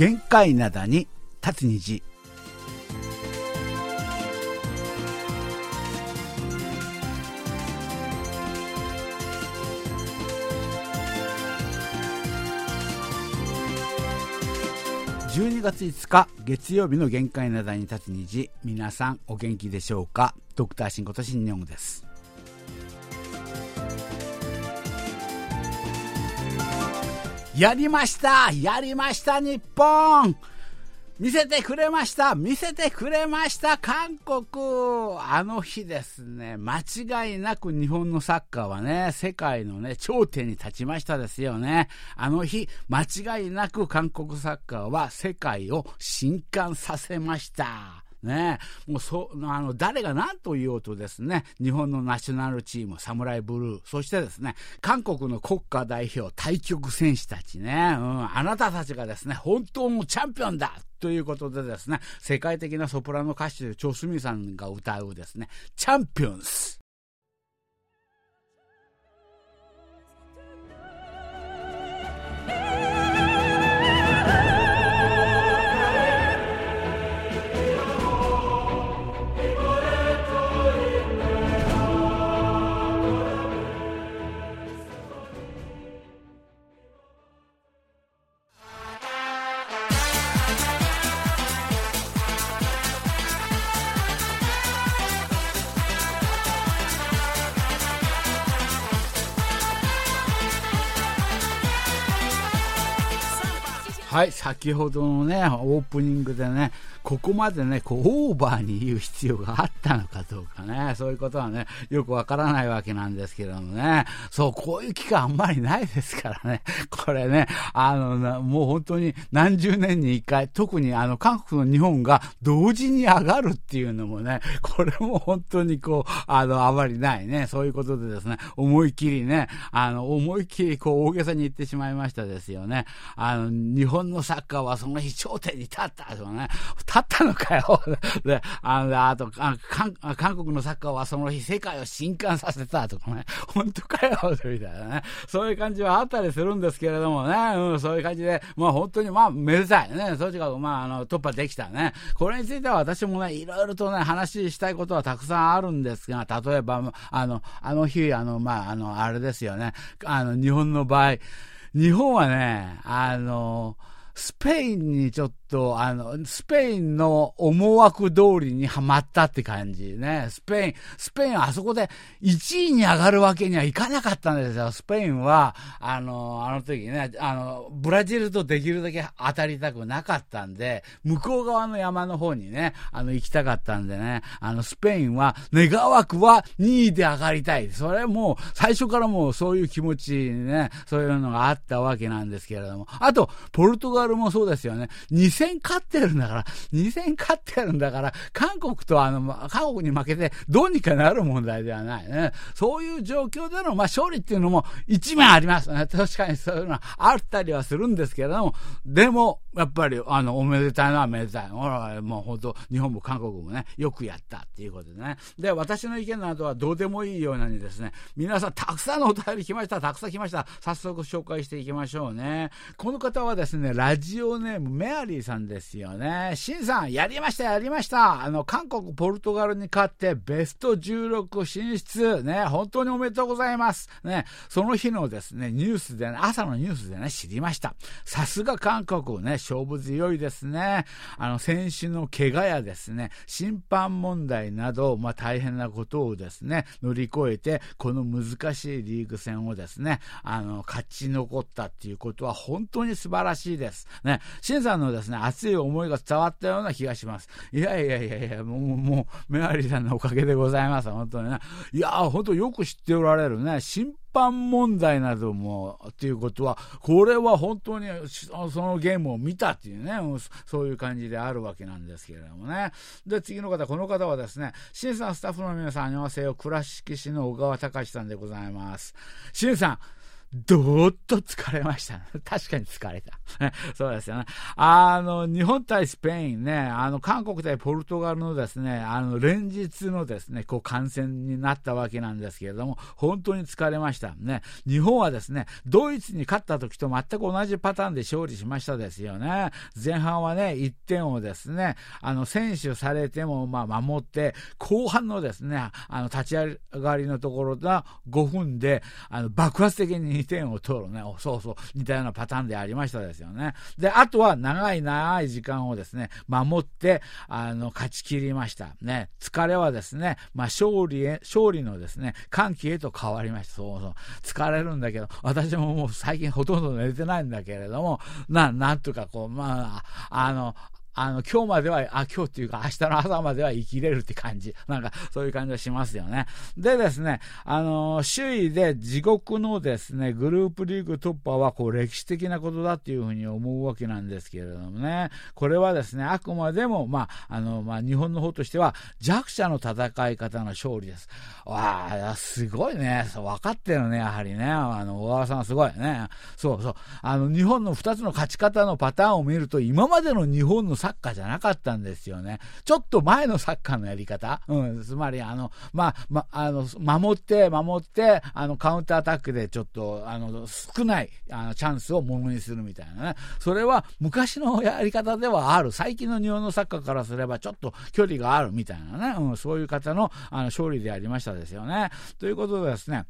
限界灘に立つ虹。12月5日月曜日の限界灘に立つ虹。皆さんお元気でしょうか？ドクターシンこと新日本です。やりました。やりました日本。見せてくれました。見せてくれました韓国。あの日ですね、間違いなく日本のサッカーはね、世界のね、頂点に立ちましたですよね。あの日、間違いなく韓国サッカーは世界を震撼させました。ね、もうそあの誰が何と言おうとですね日本のナショナルチームサムライブルーそしてですね韓国の国家代表対局選手たちね、うん、あなたたちがですね本当のチャンピオンだということでですね世界的なソプラノ歌手チョ・スミさんが歌うですねチャンピオンスはい、先ほどのね、オープニングでね、ここまでね、こう、オーバーに言う必要があったのかどうかね、そういうことはね、よくわからないわけなんですけどもね、そう、こういう機会あんまりないですからね、これね、あの、もう本当に何十年に一回、特にあの、韓国の日本が同時に上がるっていうのもね、これも本当にこう、あの、あまりないね、そういうことでですね、思い切りね、あの、思い切りこう、大げさに言ってしまいましたですよね。あの、日本のサッカーはその日頂点に立ったとかね、立ったのかよ。で、あの、あとあ韓、韓国のサッカーはその日世界を震撼させたとかね、本当かよ、みたいなね。そういう感じはあったりするんですけれどもね、うん、そういう感じで、まあ本当に、まあ、めでたいね。そっちが、まあ、あの、突破できたね。これについては私もね、いろいろとね、話したいことはたくさんあるんですが、例えば、あの、あの日、あの、まあ、あの、あれですよね。あの、日本の場合、日本はね、あの、スペインにちょっとと、あの、スペインの思惑通りにはまったって感じね。スペイン、スペインはあそこで1位に上がるわけにはいかなかったんですよ。スペインは、あの、あの時ね、あの、ブラジルとできるだけ当たりたくなかったんで、向こう側の山の方にね、あの、行きたかったんでね、あの、スペインは、願わくは2位で上がりたい。それもう、最初からもうそういう気持ちにね、そういうのがあったわけなんですけれども。あと、ポルトガルもそうですよね。2戦勝ってるんだから、2戦勝ってるんだから、韓国とあの、韓国に負けてどうにかなる問題ではないね。そういう状況での、まあ、勝利っていうのも一面ありますね。確かにそういうのはあったりはするんですけれども、でも、やっぱり、あの、おめでたいのはめでたい。ほら、もう本当、日本も韓国もね、よくやったっていうことでね。で、私の意見などはどうでもいいようなにですね、皆さんたくさんのお便り来ました。たくさん来ました。早速紹介していきましょうね。この方はですね、ラジオネームメアリーさんさんですよね。シンさん、やりました、やりました。あの、韓国、ポルトガルに勝ってベスト16進出。ね、本当におめでとうございます。ね、その日のですね、ニュースでね、朝のニュースでね、知りました。さすが韓国ね、勝負強いですね。あの、選手の怪我やですね、審判問題など、まあ、大変なことをですね、乗り越えて、この難しいリーグ戦をですね、あの、勝ち残ったっていうことは本当に素晴らしいです。ね、シンさんのですね、熱い思いが伝わったような気がします。いやいやいやいや、もう、もう、メアリーさんのおかげでございます。本当にね。いや、本当よく知っておられるね。審判問題なども、っていうことは、これは本当にそのゲームを見たっていうね、そういう感じであるわけなんですけれどもね。で、次の方、この方はですね、シンさんスタッフの皆さん、あにわせよ。倉敷市の小川隆さんでございます。シンさん、どーっと疲れました。確かに疲れた。そうですよね。あの、日本対スペインね、あの、韓国対ポルトガルのですね、あの、連日のですね、こう、感染になったわけなんですけれども、本当に疲れました。ね。日本はですね、ドイツに勝った時と全く同じパターンで勝利しましたですよね。前半はね、1点をですね、あの、選手されても、まあ、守って、後半のですね、あの、立ち上がりのところが5分で、あの、爆発的に2点を取るね、そうそう、似たようなパターンでありましたですよね。で、あとは長い長い時間をですね、守って、あの、勝ち切りました。ね、疲れはですね、まあ、勝利へ、勝利のですね、歓喜へと変わりました。そうそう。疲れるんだけど、私ももう最近ほとんど寝てないんだけれども、な、なんとかこう、まあ、あの、あの、今日までは、あ、今日っていうか明日の朝までは生きれるって感じ。なんか、そういう感じがしますよね。でですね、あの、首位で地獄のですね、グループリーグ突破は、こう、歴史的なことだっていうふうに思うわけなんですけれどもね。これはですね、あくまでも、まあ、あの、まあ、日本の方としては、弱者の戦い方の勝利です。わあ、すごいね。そう、分かってるね、やはりね。あの、小川さんすごいね。そうそう。あの、日本の2つの勝ち方のパターンを見ると、今までの日本のサッカーじゃなかったんですよね。ちょっと前のサッカーのやり方。うん、つまり、あの、まあ、ま、あの、守って、守って、あの、カウンターアタックでちょっと、あの、少ない、あの、チャンスをものにするみたいなね。それは昔のやり方ではある。最近の日本のサッカーからすればちょっと距離があるみたいなね。うん、そういう方の、あの、勝利でありましたですよね。ということでですね、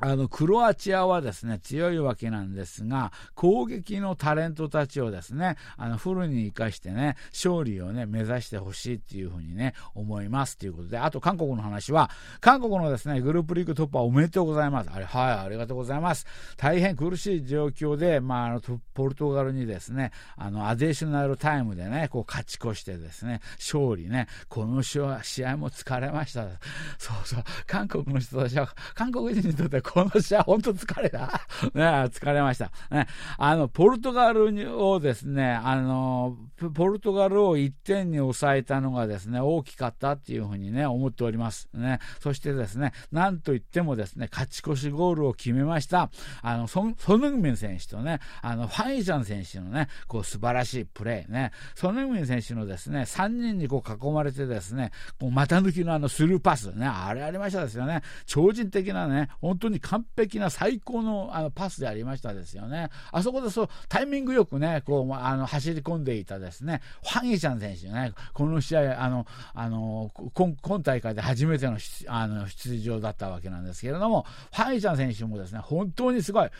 あのクロアチアはですね強いわけなんですが攻撃のタレントたちをですねあのフルに生かしてね勝利をね目指してほしいっていうふうにね思いますということであと韓国の話は韓国のですねグループリーグ突破おめでとうございます。あれはいありがとうございます。大変苦しい状況で、まあ、あのポルトガルにですねあのアデーショナルタイムでねこう勝ち越してですね勝利ねこの試合も疲れました。そうそう韓国の人たちは韓国人にとってこの試合、本当疲れた？ね、疲れました。ね、あの、ポルトガルをですね、あの、ポルトガルを1点に抑えたのがですね、大きかったっていうふうにね、思っております。ね、そしてですね、なんといってもですね、勝ち越しゴールを決めました、あの、ソソヌグミン選手とね、あの、ファイジャン選手のね、こう、素晴らしいプレーね、ソヌグミン選手のですね、3人にこう囲まれてですね、こう、股抜きのあの、スルーパスね、あれありましたですよね、超人的なね、本当に完璧な最高のあのパスでありましたですよね。あそこでそうタイミングよくね、こうあの走り込んでいたですね、ファンイちゃん選手ね、この試合、あのあの今今大会で初めてのあの出場だったわけなんですけれども、ファンイちゃん選手もですね、本当にすごい、2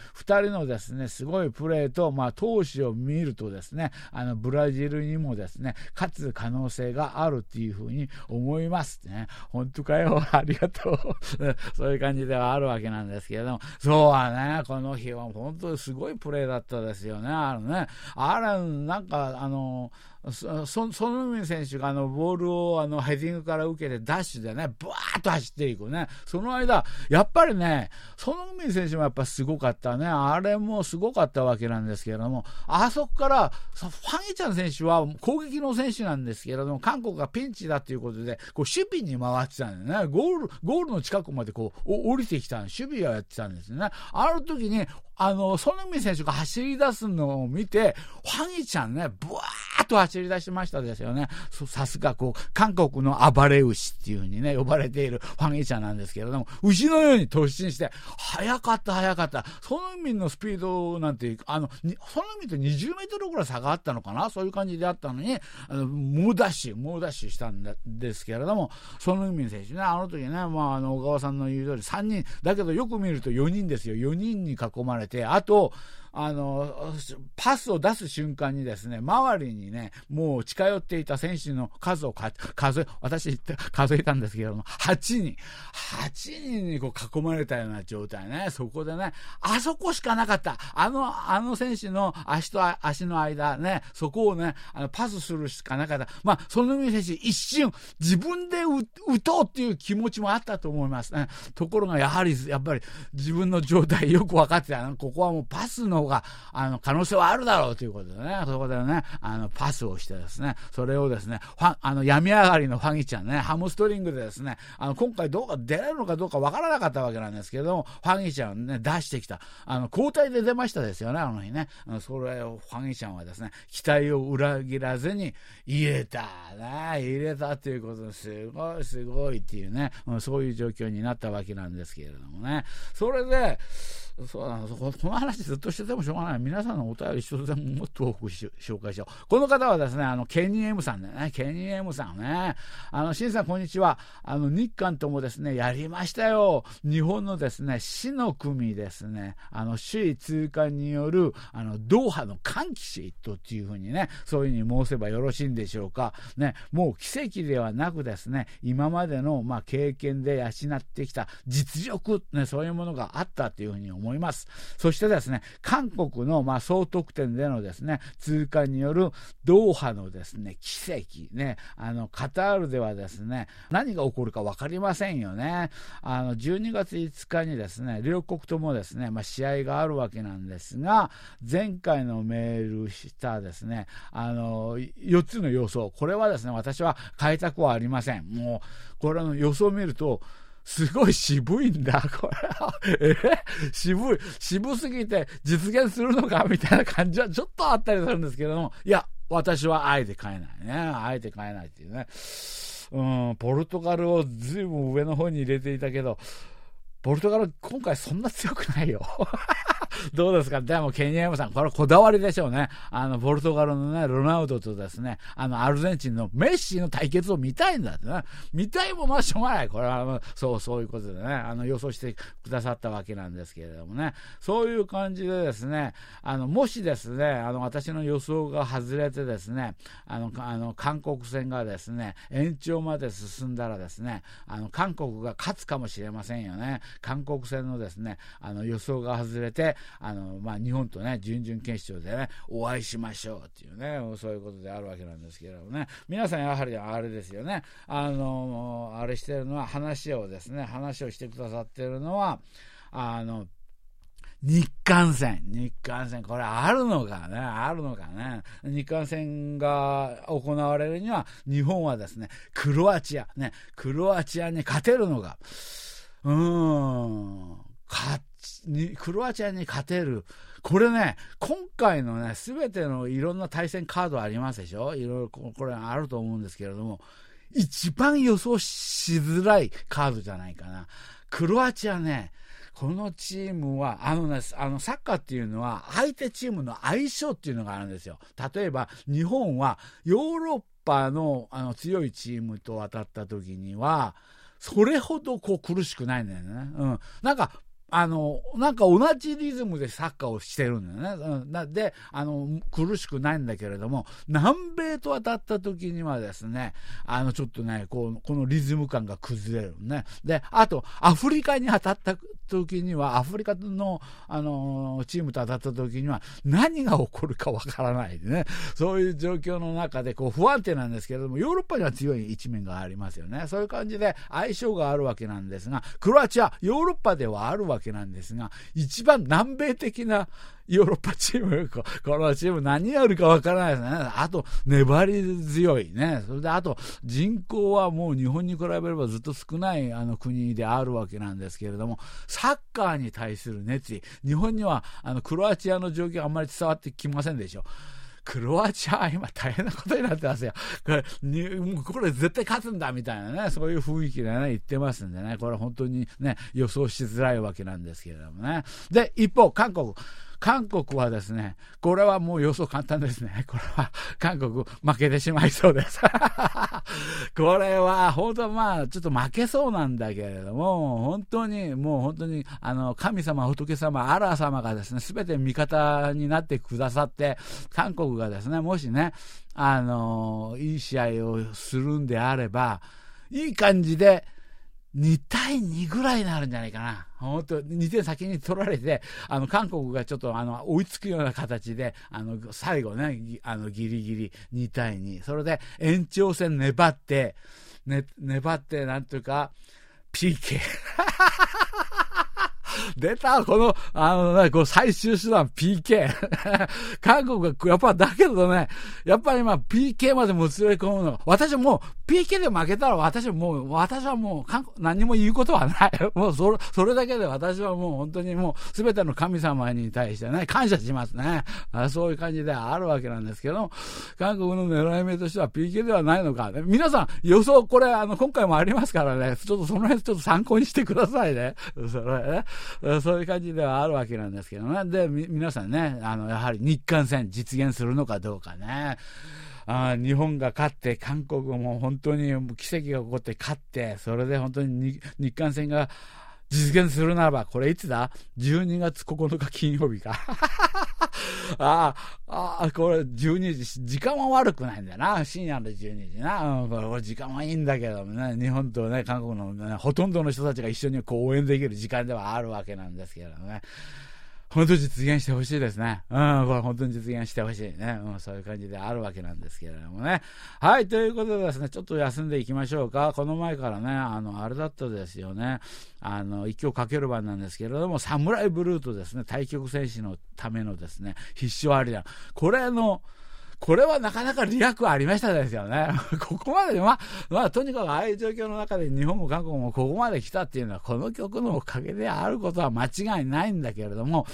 人のですね、すごいプレーと、まあ、投手を見るとですね、あのブラジルにもですね、勝つ可能性があるっていうふうに思いますね。本当かよ、ありがとう。そういう感じではあるわけなんですですけれども、そうはね、この日は本当にすごいプレーだったですよね、あのね。あれ、なんか、あの、そそのみ選手があのボールをあのヘディングから受けてダッシュでね、ブワーッと走っていくね。その間、やっぱりね、そのみ選手もやっぱすごかったね。あれもすごかったわけなんですけれども、あそこから、ファン・イチャン選手は攻撃の選手なんですけれども、韓国がピンチだということで、こう守備に回ってたんだよね。ゴール、ゴールの近くまでこう降りてきた守備をやってたんですね。あの時に、あの、ソヌミ選手が走り出すのを見て、ファンイちゃんね、ブワーッと走り出しましたですよね。さすが、こう、韓国の暴れ牛っていう風にね、呼ばれているファンイちゃんなんですけれども、牛のように突進して、速かった速かった。ソヌミンのスピードなんて、あの、ソヌミンと20メートルぐらい差があったのかな？そういう感じであったのに、あの、猛ダッシュ、猛ダッシュしたんですけれども、ソヌミン選手ね、あの時ね、まあ、あの、小川さんの言う通り3人、だけどよく見ると4人ですよ。4人に囲まれて、あと、あの、パスを出す瞬間にですね、周りにね、もう近寄っていた選手の数を数え、私数えたんですけれども、8人。8人にこう囲まれたような状態ね。そこでね、あそこしかなかった。あの、あの選手の足と足の間ね、そこをね、あのパスするしかなかった。まあ、その選手一瞬、自分で打とうっていう気持ちもあったと思いますね。ところが、やはり、やっぱり自分の状態よく分かってた。ここはもうパスの方が、あの、可能性はあるだろうということでね、そこでね、あの、パスをしてですね、それをですね、ファあの、病み上がりのファギちゃんね、ハムストリングでですね、あの、今回どうか出れるのかどうかわからなかったわけなんですけども、ファギちゃんね、出してきた。あの、交代で出ましたですよね、あの日ね。それをファギちゃんはですね、期待を裏切らずに入れた、ね、入れたっていうことですごいすごいっていうね、そういう状況になったわけなんですけれどもね。それで、そうなのこの話ずっとしててもしょうがない。皆さんのお便り一つでももっと多く紹介しよう。この方はですね、あの、ケニー M さんね、ケニー M さんね。あの、シンさんこんにちは。あの、日韓ともですね、やりましたよ。日本のですね、死の組ですね、あの、首位通過による、あの、ドーハの歓喜シートっていうふうにね、そういうふうに申せばよろしいんでしょうか。ね、もう奇跡ではなくですね、今までの、まあ、経験で養ってきた実力、ね、そういうものがあったっていうふうに思います。思います。そしてですね、韓国のま総得点でのですね、通過によるドーハのですね、奇跡ね、あの、カタールではですね、何が起こるか分かりませんよね。あの、12月5日にですね、両国ともですね、まあ、試合があるわけなんですが、前回のメールしたですね、あの、4つの予想、これはですね、私は変えたくはありません。もう、これの予想を見ると、すごい渋いんだ、これ。え渋い。渋すぎて実現するのかみたいな感じはちょっとあったりするんですけれども、いや、私はあえて変えないね。あえて変えないっていうね。うん、ポルトガルをずいぶん上の方に入れていたけど、ポルトガル今回そんな強くないよ。どうですか？でもケニアムさん、これこだわりでしょうね。あの、ポルトガルのね、ロナウドとですね、あの、アルゼンチンのメッシの対決を見たいんだってね。見たいものはしょうがない。これは、そう、そういうことでね、あの、予想してくださったわけなんですけれどもね。そういう感じでですね、あの、もしですね、あの、私の予想が外れてですね、あの、あの韓国戦がですね、延長まで進んだらですね、あの、韓国が勝つかもしれませんよね。韓国戦のですね、あの、予想が外れて、あの、まあ、日本とね、準々決勝でね、お会いしましょうっていうね、そういうことであるわけなんですけれどもね、皆さんやはりあれですよね、あの、あれしてるのは、話をですね、話をしてくださってるのは、あの、日韓戦、日韓戦、これあるのかね、あるのかね。日韓戦が行われるには、日本はですね、クロアチア、ね、クロアチアに勝てるのか。うーん、クロアチアに勝てる。これね、今回のね、すべてのいろんな対戦カードありますでしょ？いろいろこれあると思うんですけれども、一番予想しづらいカードじゃないかな。クロアチアね、このチームは、あのね、あの、サッカーっていうのは、相手チームの相性っていうのがあるんですよ。例えば、日本は、ヨーロッパのあの強いチームと当たった時には、それほどこう苦しくないんだよね。うん。なんか、あの、なんか同じリズムでサッカーをしてるんだよね。うん、で、あの、苦しくないんだけれども、南米と当たった時にはですね、あの、ちょっとね、こう、このリズム感が崩れるね。で、あと、アフリカに当たった時には、アフリカの、あの、チームと当たった時には、何が起こるかわからないでね。そういう状況の中で、こう、不安定なんですけれども、ヨーロッパには強い一面がありますよね。そういう感じで相性があるわけなんですが、クロアチア、ヨーロッパではあるわけけなんですが、一番南米的なヨーロッパチーム、このチーム何やるかわからないですね。あと、粘り強いね。それで、あと、人口はもう日本に比べればずっと少ないあの国であるわけなんですけれども、サッカーに対する熱意、日本にはあのクロアチアの状況あんまり伝わってきませんでしょ。クロアチア今大変なことになってますよ。これ、これ絶対勝つんだみたいなね、そういう雰囲気でね、言ってますんでね、これ本当にね、予想しづらいわけなんですけれどもね。で、一方、韓国。韓国はですね、これはもう予想簡単ですね。これは韓国負けてしまいそうです。これは本当まあちょっと負けそうなんだけれども、本当にもう本当にあの神様、仏様、アラー様がですね、すべて味方になってくださって、韓国がですね、もしね、あの、いい試合をするんであれば、いい感じで2対2ぐらいになるんじゃないかな。本当2点先に取られて、あの、韓国がちょっとあの、追いつくような形で、あの、最後ね、あの、ギリギリ2対2。それで延長戦粘って、ね、粘って、なんというか、PK。出た、この、あのね、こう最終手段 PK。韓国が、やっぱだけどね、やっぱり今 PK までもつれ込むの。私もう PK で負けたら私はもう、私はもう何も言うことはない。もうそれ、それだけで私はもう本当にもう全ての神様に対してね、感謝しますね。あそういう感じであるわけなんですけど、韓国の狙い目としては PK ではないのか。皆さん予想、これあの、今回もありますからね、ちょっとその辺ちょっと参考にしてくださいね。それね。そういう感じではあるわけなんですけどね。で、皆さんね、あの、やはり日韓戦実現するのかどうかね。あ日本が勝って、韓国も本当に奇跡が起こって勝って、それで本当に日韓戦が実現するならば、これいつだ ?12 月9日金曜日か。あ あ、ああこれ12時、時間は悪くないんだよな。深夜の12時な。うん、これ時間はいいんだけどもね、日本とね、韓国の、ね、ほとんどの人たちが一緒にこう応援できる時間ではあるわけなんですけどね。本当に実現してほしいですね。うん、これ本当に実現してほしいね。うん、そういう感じであるわけなんですけれどもね。はい、ということでですね、ちょっと休んでいきましょうか。この前からね、あの、あれだったですよね。あの、一挙かける番なんですけれども、サムライブルーとですね、対局戦士のためのですね、必勝ありだ。これの、これはなかなかリアクありましたですよね。ここまで、まあ、まあ、とにかくああいう状況の中で日本も韓国もここまで来たっていうのは、この曲のおかげであることは間違いないんだけれども、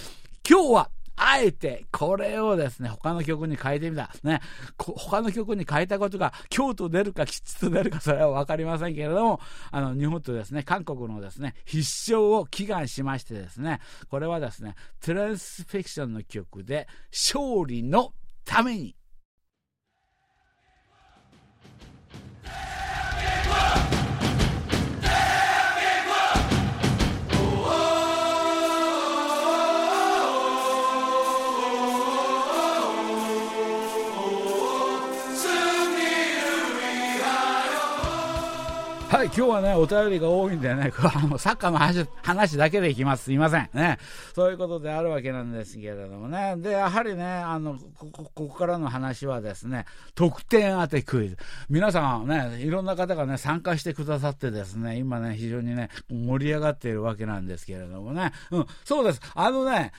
今日はあえてこれをですね、他の曲に変えてみた。ね、他の曲に変えたことが京都出るか吉と出るかそれは分かりませんけれども、あの、日本とですね、韓国のですね、必勝を祈願しましてですね、これはですね、トランスフィクションの曲で勝利のために Yeah! はい、今日はね、お便りが多いんでね、あのサッカーの話話だけでいきます。すいません。ね。そういうことであるわけなんですけれどもね。で、やはりね、あの、ここここからの話はですね、得点当てクイズ。皆さんね、いろんな方がね、参加してくださってですね、今ね、非常にね、盛り上がっているわけなんですけれどもね。うん、そうです。あのね、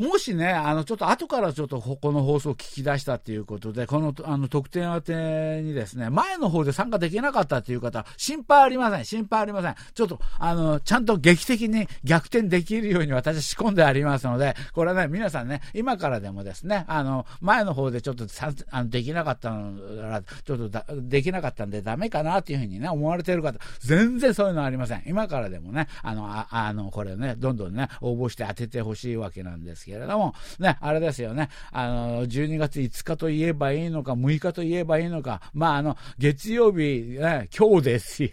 もしね、あの、ちょっと後からちょっとここの放送を聞き出したっていうことで、この、あの、特典宛てにですね、前の方で参加できなかったっていう方、心配ありません。心配ありません。ちょっと、あの、ちゃんと劇的に逆転できるように私仕込んでありますので、これね、皆さんね、今からでもですね、あの、前の方でちょっとさあのできなかったのら、ちょっとだできなかったんでダメかなっていうふうにね、思われてる方、全然そういうのありません。今からでもね、あの、ああの、これね、どんどんね、応募して当ててほしいわけなんですけどけれども、ね、あれですよね、あの、12月5日と言えばいいのか、6日と言えばいいのか、まあ、あの、月曜日、ね、今日ですよ。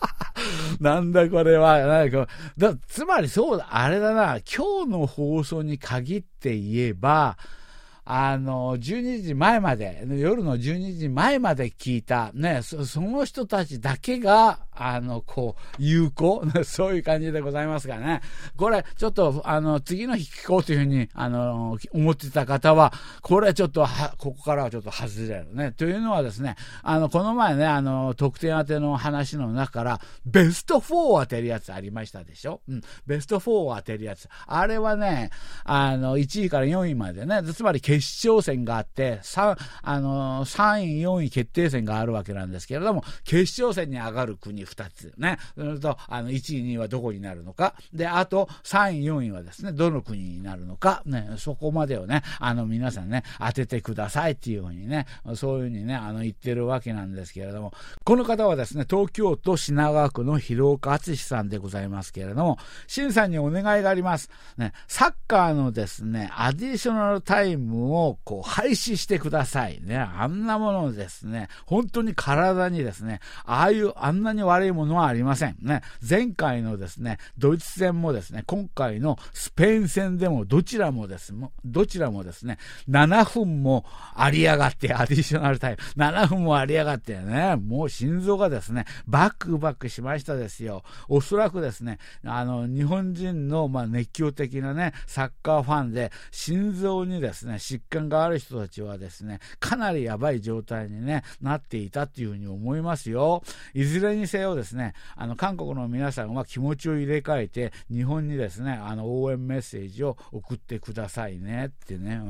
なんだこれは、なんかだつまりそうだ、あれだな、今日の放送に限って言えば、あの、12時前まで、夜の12時前まで聞いた、ね、その人たちだけが、あの、こう、有効？そういう感じでございますがね。これ、ちょっと、あの、次の日聞こうというふうに、あの、思ってた方は、これちょっとは、ここからはちょっと外れるね。というのはですね、あの、この前ね、あの、得点当ての話の中から、ベスト4を当てるやつありましたでしょ？うん。ベスト4を当てるやつ。あれはね、あの、1位から4位までね、つまり決勝戦があって、3、あの、3位、4位決定戦があるわけなんですけれども、決勝戦に上がる国2つね。それと、あの、1位、2位はどこになるのか。で、あと、3位、4位はですね、どの国になるのか。ね、そこまでをね、あの、皆さんね、当ててくださいっていうふうにね、そういうふうにね、あの、言ってるわけなんですけれども、この方はですね、東京都品川区の広岡敦さんでございますけれども、新さんにお願いがあります。ね、サッカーのですね、アディショナルタイムをこう廃止してくださいね。あんなものですね、本当に体にですね、ああいう、あんなに悪いものはありません。ね。前回のですね、ドイツ戦もですね、今回のスペイン戦でもどちらもですどちらもですね、7分もありやがって、アディショナルタイム、7分もありやがってね、もう心臓がですね、バクバクしましたですよ。おそらくですね、あの、日本人の、まあ、熱狂的なね、サッカーファンで、心臓にですね、疾患がある人たちはですね、かなりやばい状態にね、なっていたっていうふうに思いますよ。いずれにせよをですね、あの、韓国の皆さんは気持ちを入れ替えて、日本にですね、あの、応援メッセージを送ってくださいねってね、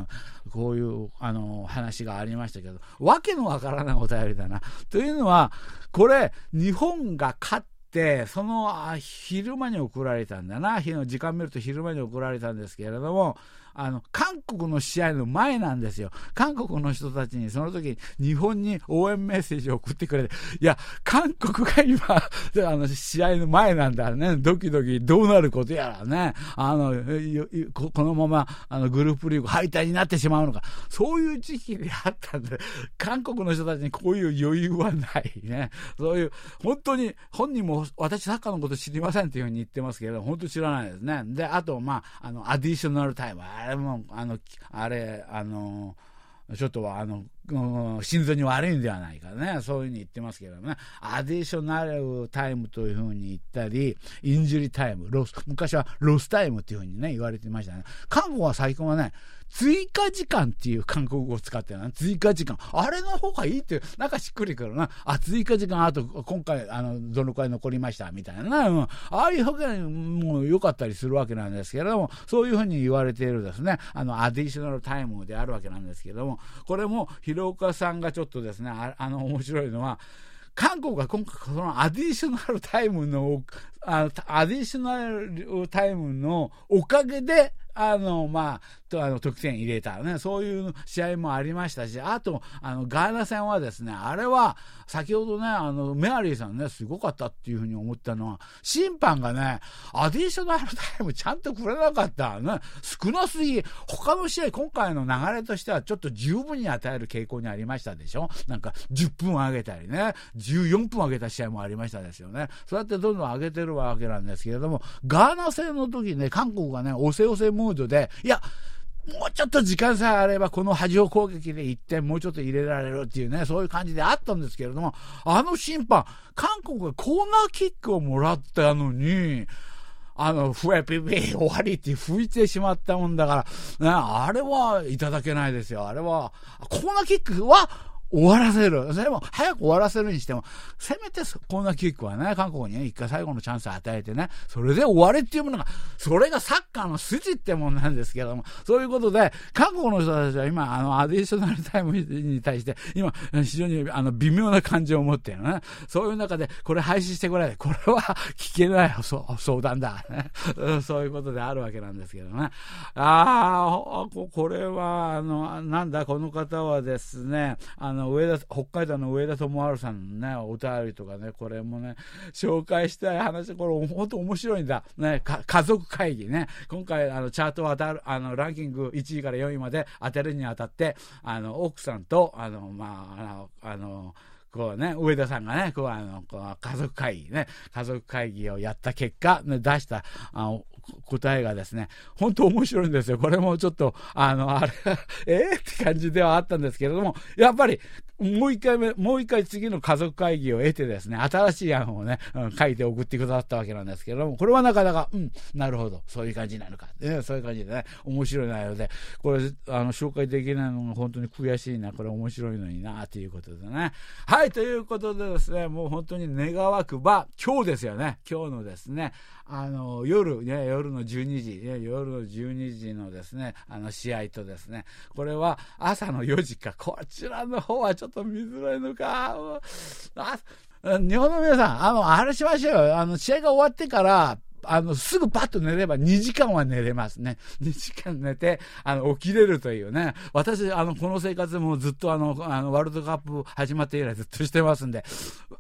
こういう、あの、話がありましたけど、わけのわからないお便りだな。というのは、これ、日本が勝って、その昼間に送られたんだな、日の時間見ると昼間に送られたんですけれども、あの、韓国の試合の前なんですよ。韓国の人たちにその時日本に応援メッセージを送ってくれて、いや、韓国が今、あの、試合の前なんだね。ドキドキどうなることやらね。あの、このまま、あの、グループリーグ敗退になってしまうのか。そういう時期であったんで、韓国の人たちにこういう余裕はないね。そういう、本当に、本人も私サッカーのこと知りませんっていうふうに言ってますけど、本当知らないですね。で、あと、まあ、あの、アディショナルタイム。あれも、あの、あれ、あの、ちょっとあの、心臓に悪いんではないかね、そういうふうに言ってますけどね、アディショナルタイムというふうに言ったり、インジュリータイム、ロス昔はロスタイムというふうにね、言われてましたね。韓国は最近はね、追加時間っていう 韓国語を使ってるな。追加時間。あれの方がいいって、なんかしっくりくるな。あ、追加時間、あと今回、あの、どのくらい残りました、みたいな、うん。ああいう表現も良かったりするわけなんですけれども、そういうふうに言われているですね、あの、アディショナルタイムであるわけなんですけれども、これも、広岡さんがちょっとですね、ああの、面白いのは、韓国が今回、そのアディショナルタイムの、あアディショナルタイムのおかげで、あの、まあ、とあの得点入れた、ね、そういう試合もありましたし、あと、あのガーナ戦はですね、あれは先ほどね、あのメアリーさんね、すごかったっていうふうに思ったのは、審判がね、アディショナルタイムちゃんとくれなかった、ね、少なすぎ、他の試合、今回の流れとしてはちょっと十分に与える傾向にありましたでしょ、なんか10分上げたりね、14分上げた試合もありましたですよね、そうやってどんどん上げてるわけなんですけれども、ガーナ戦の時ね、韓国がね、押せ押せムードで、いや、もうちょっと時間さえあれば、この波状攻撃で1点もうちょっと入れられるっていうね、そういう感じであったんですけれども、あの審判、韓国がコーナーキックをもらったのに、あの、ふえぴぴ終わりって吹いてしまったもんだから、ね、あれはいただけないですよ。あれは、コーナーキックは終わらせる。それも早く終わらせるにしても、せめてこんなキックはね、韓国にね、一回最後のチャンスを与えてね、それで終わりっていうものが、それがサッカーの筋ってもんなんですけども、そういうことで、韓国の人たちは今、あの、アディショナルタイムに対して、今、非常にあの微妙な感じを持ってるね。そういう中で、これ廃止してくれ。これは聞けない相談だ、そういうことであるわけなんですけどね。ああ、これは、あの、なんだ、この方はですね、あの、の上田北海道の上田智春さんのねお便りとかねこれもね紹介したい話これ本当面白いんだ、ね、家族会議ね。今回あのチャートを当たるあのランキング1位から4位まで当てるにあたってあの奥さんとあのまああのあのこうね、上田さんがね、こうあの、こう家族会議ね、家族会議をやった結果、ね、出したあの答えがですね、本当面白いんですよ。これもちょっと、あの、あれ、えー、って感じではあったんですけれども、やっぱり、もう一回目、もう一回次の家族会議を得てですね、新しい案をね、うん、書いて送ってくださったわけなんですけれども、これはなかなか、うん、なるほど、そういう感じなのか、ね、そういう感じでね、面白い内容で、これ、あの、紹介できないのが本当に悔しいな、これ面白いのにな、ということでね。はい、ということでですね、もう本当に願わくば、今日ですよね、今日のですね、あの夜、ね、夜の12時、ね、夜の12時のですね、あの試合とですね、これは朝の4時か、こちらの方はちょっとっと見づらいのか。あ日本の皆さん、あの、あれしましょうよ。あの、試合が終わってから、あの、すぐパッと寝れば2時間は寝れますね。2時間寝て、あの、起きれるというね。私、あの、この生活もずっとあの、あの、ワールドカップ始まって以来ずっとしてますんで、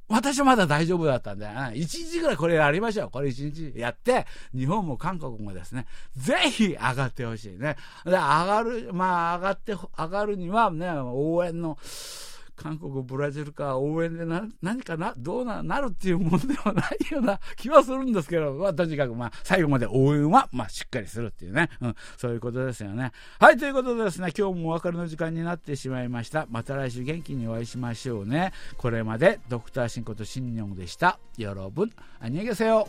私はまだ大丈夫だったんで、1日ぐらいこれやりましょう。これ1日やって、日本も韓国もですね、ぜひ上がってほしいね。で、上がる、まあ、上がって、上がるにはね、応援の、韓国、ブラジルか応援でな何かな、どうななるっていうものではないような気はするんですけど、まあ、とにかく、まあ、最後まで応援は、まあ、しっかりするっていうね、うん、そういうことですよね。はい、ということでですね、今日もお別れの時間になってしまいました。また来週元気にお会いしましょうね。これまで、ドクターシンことシンニョンでした。よろぶん、あにげせよ。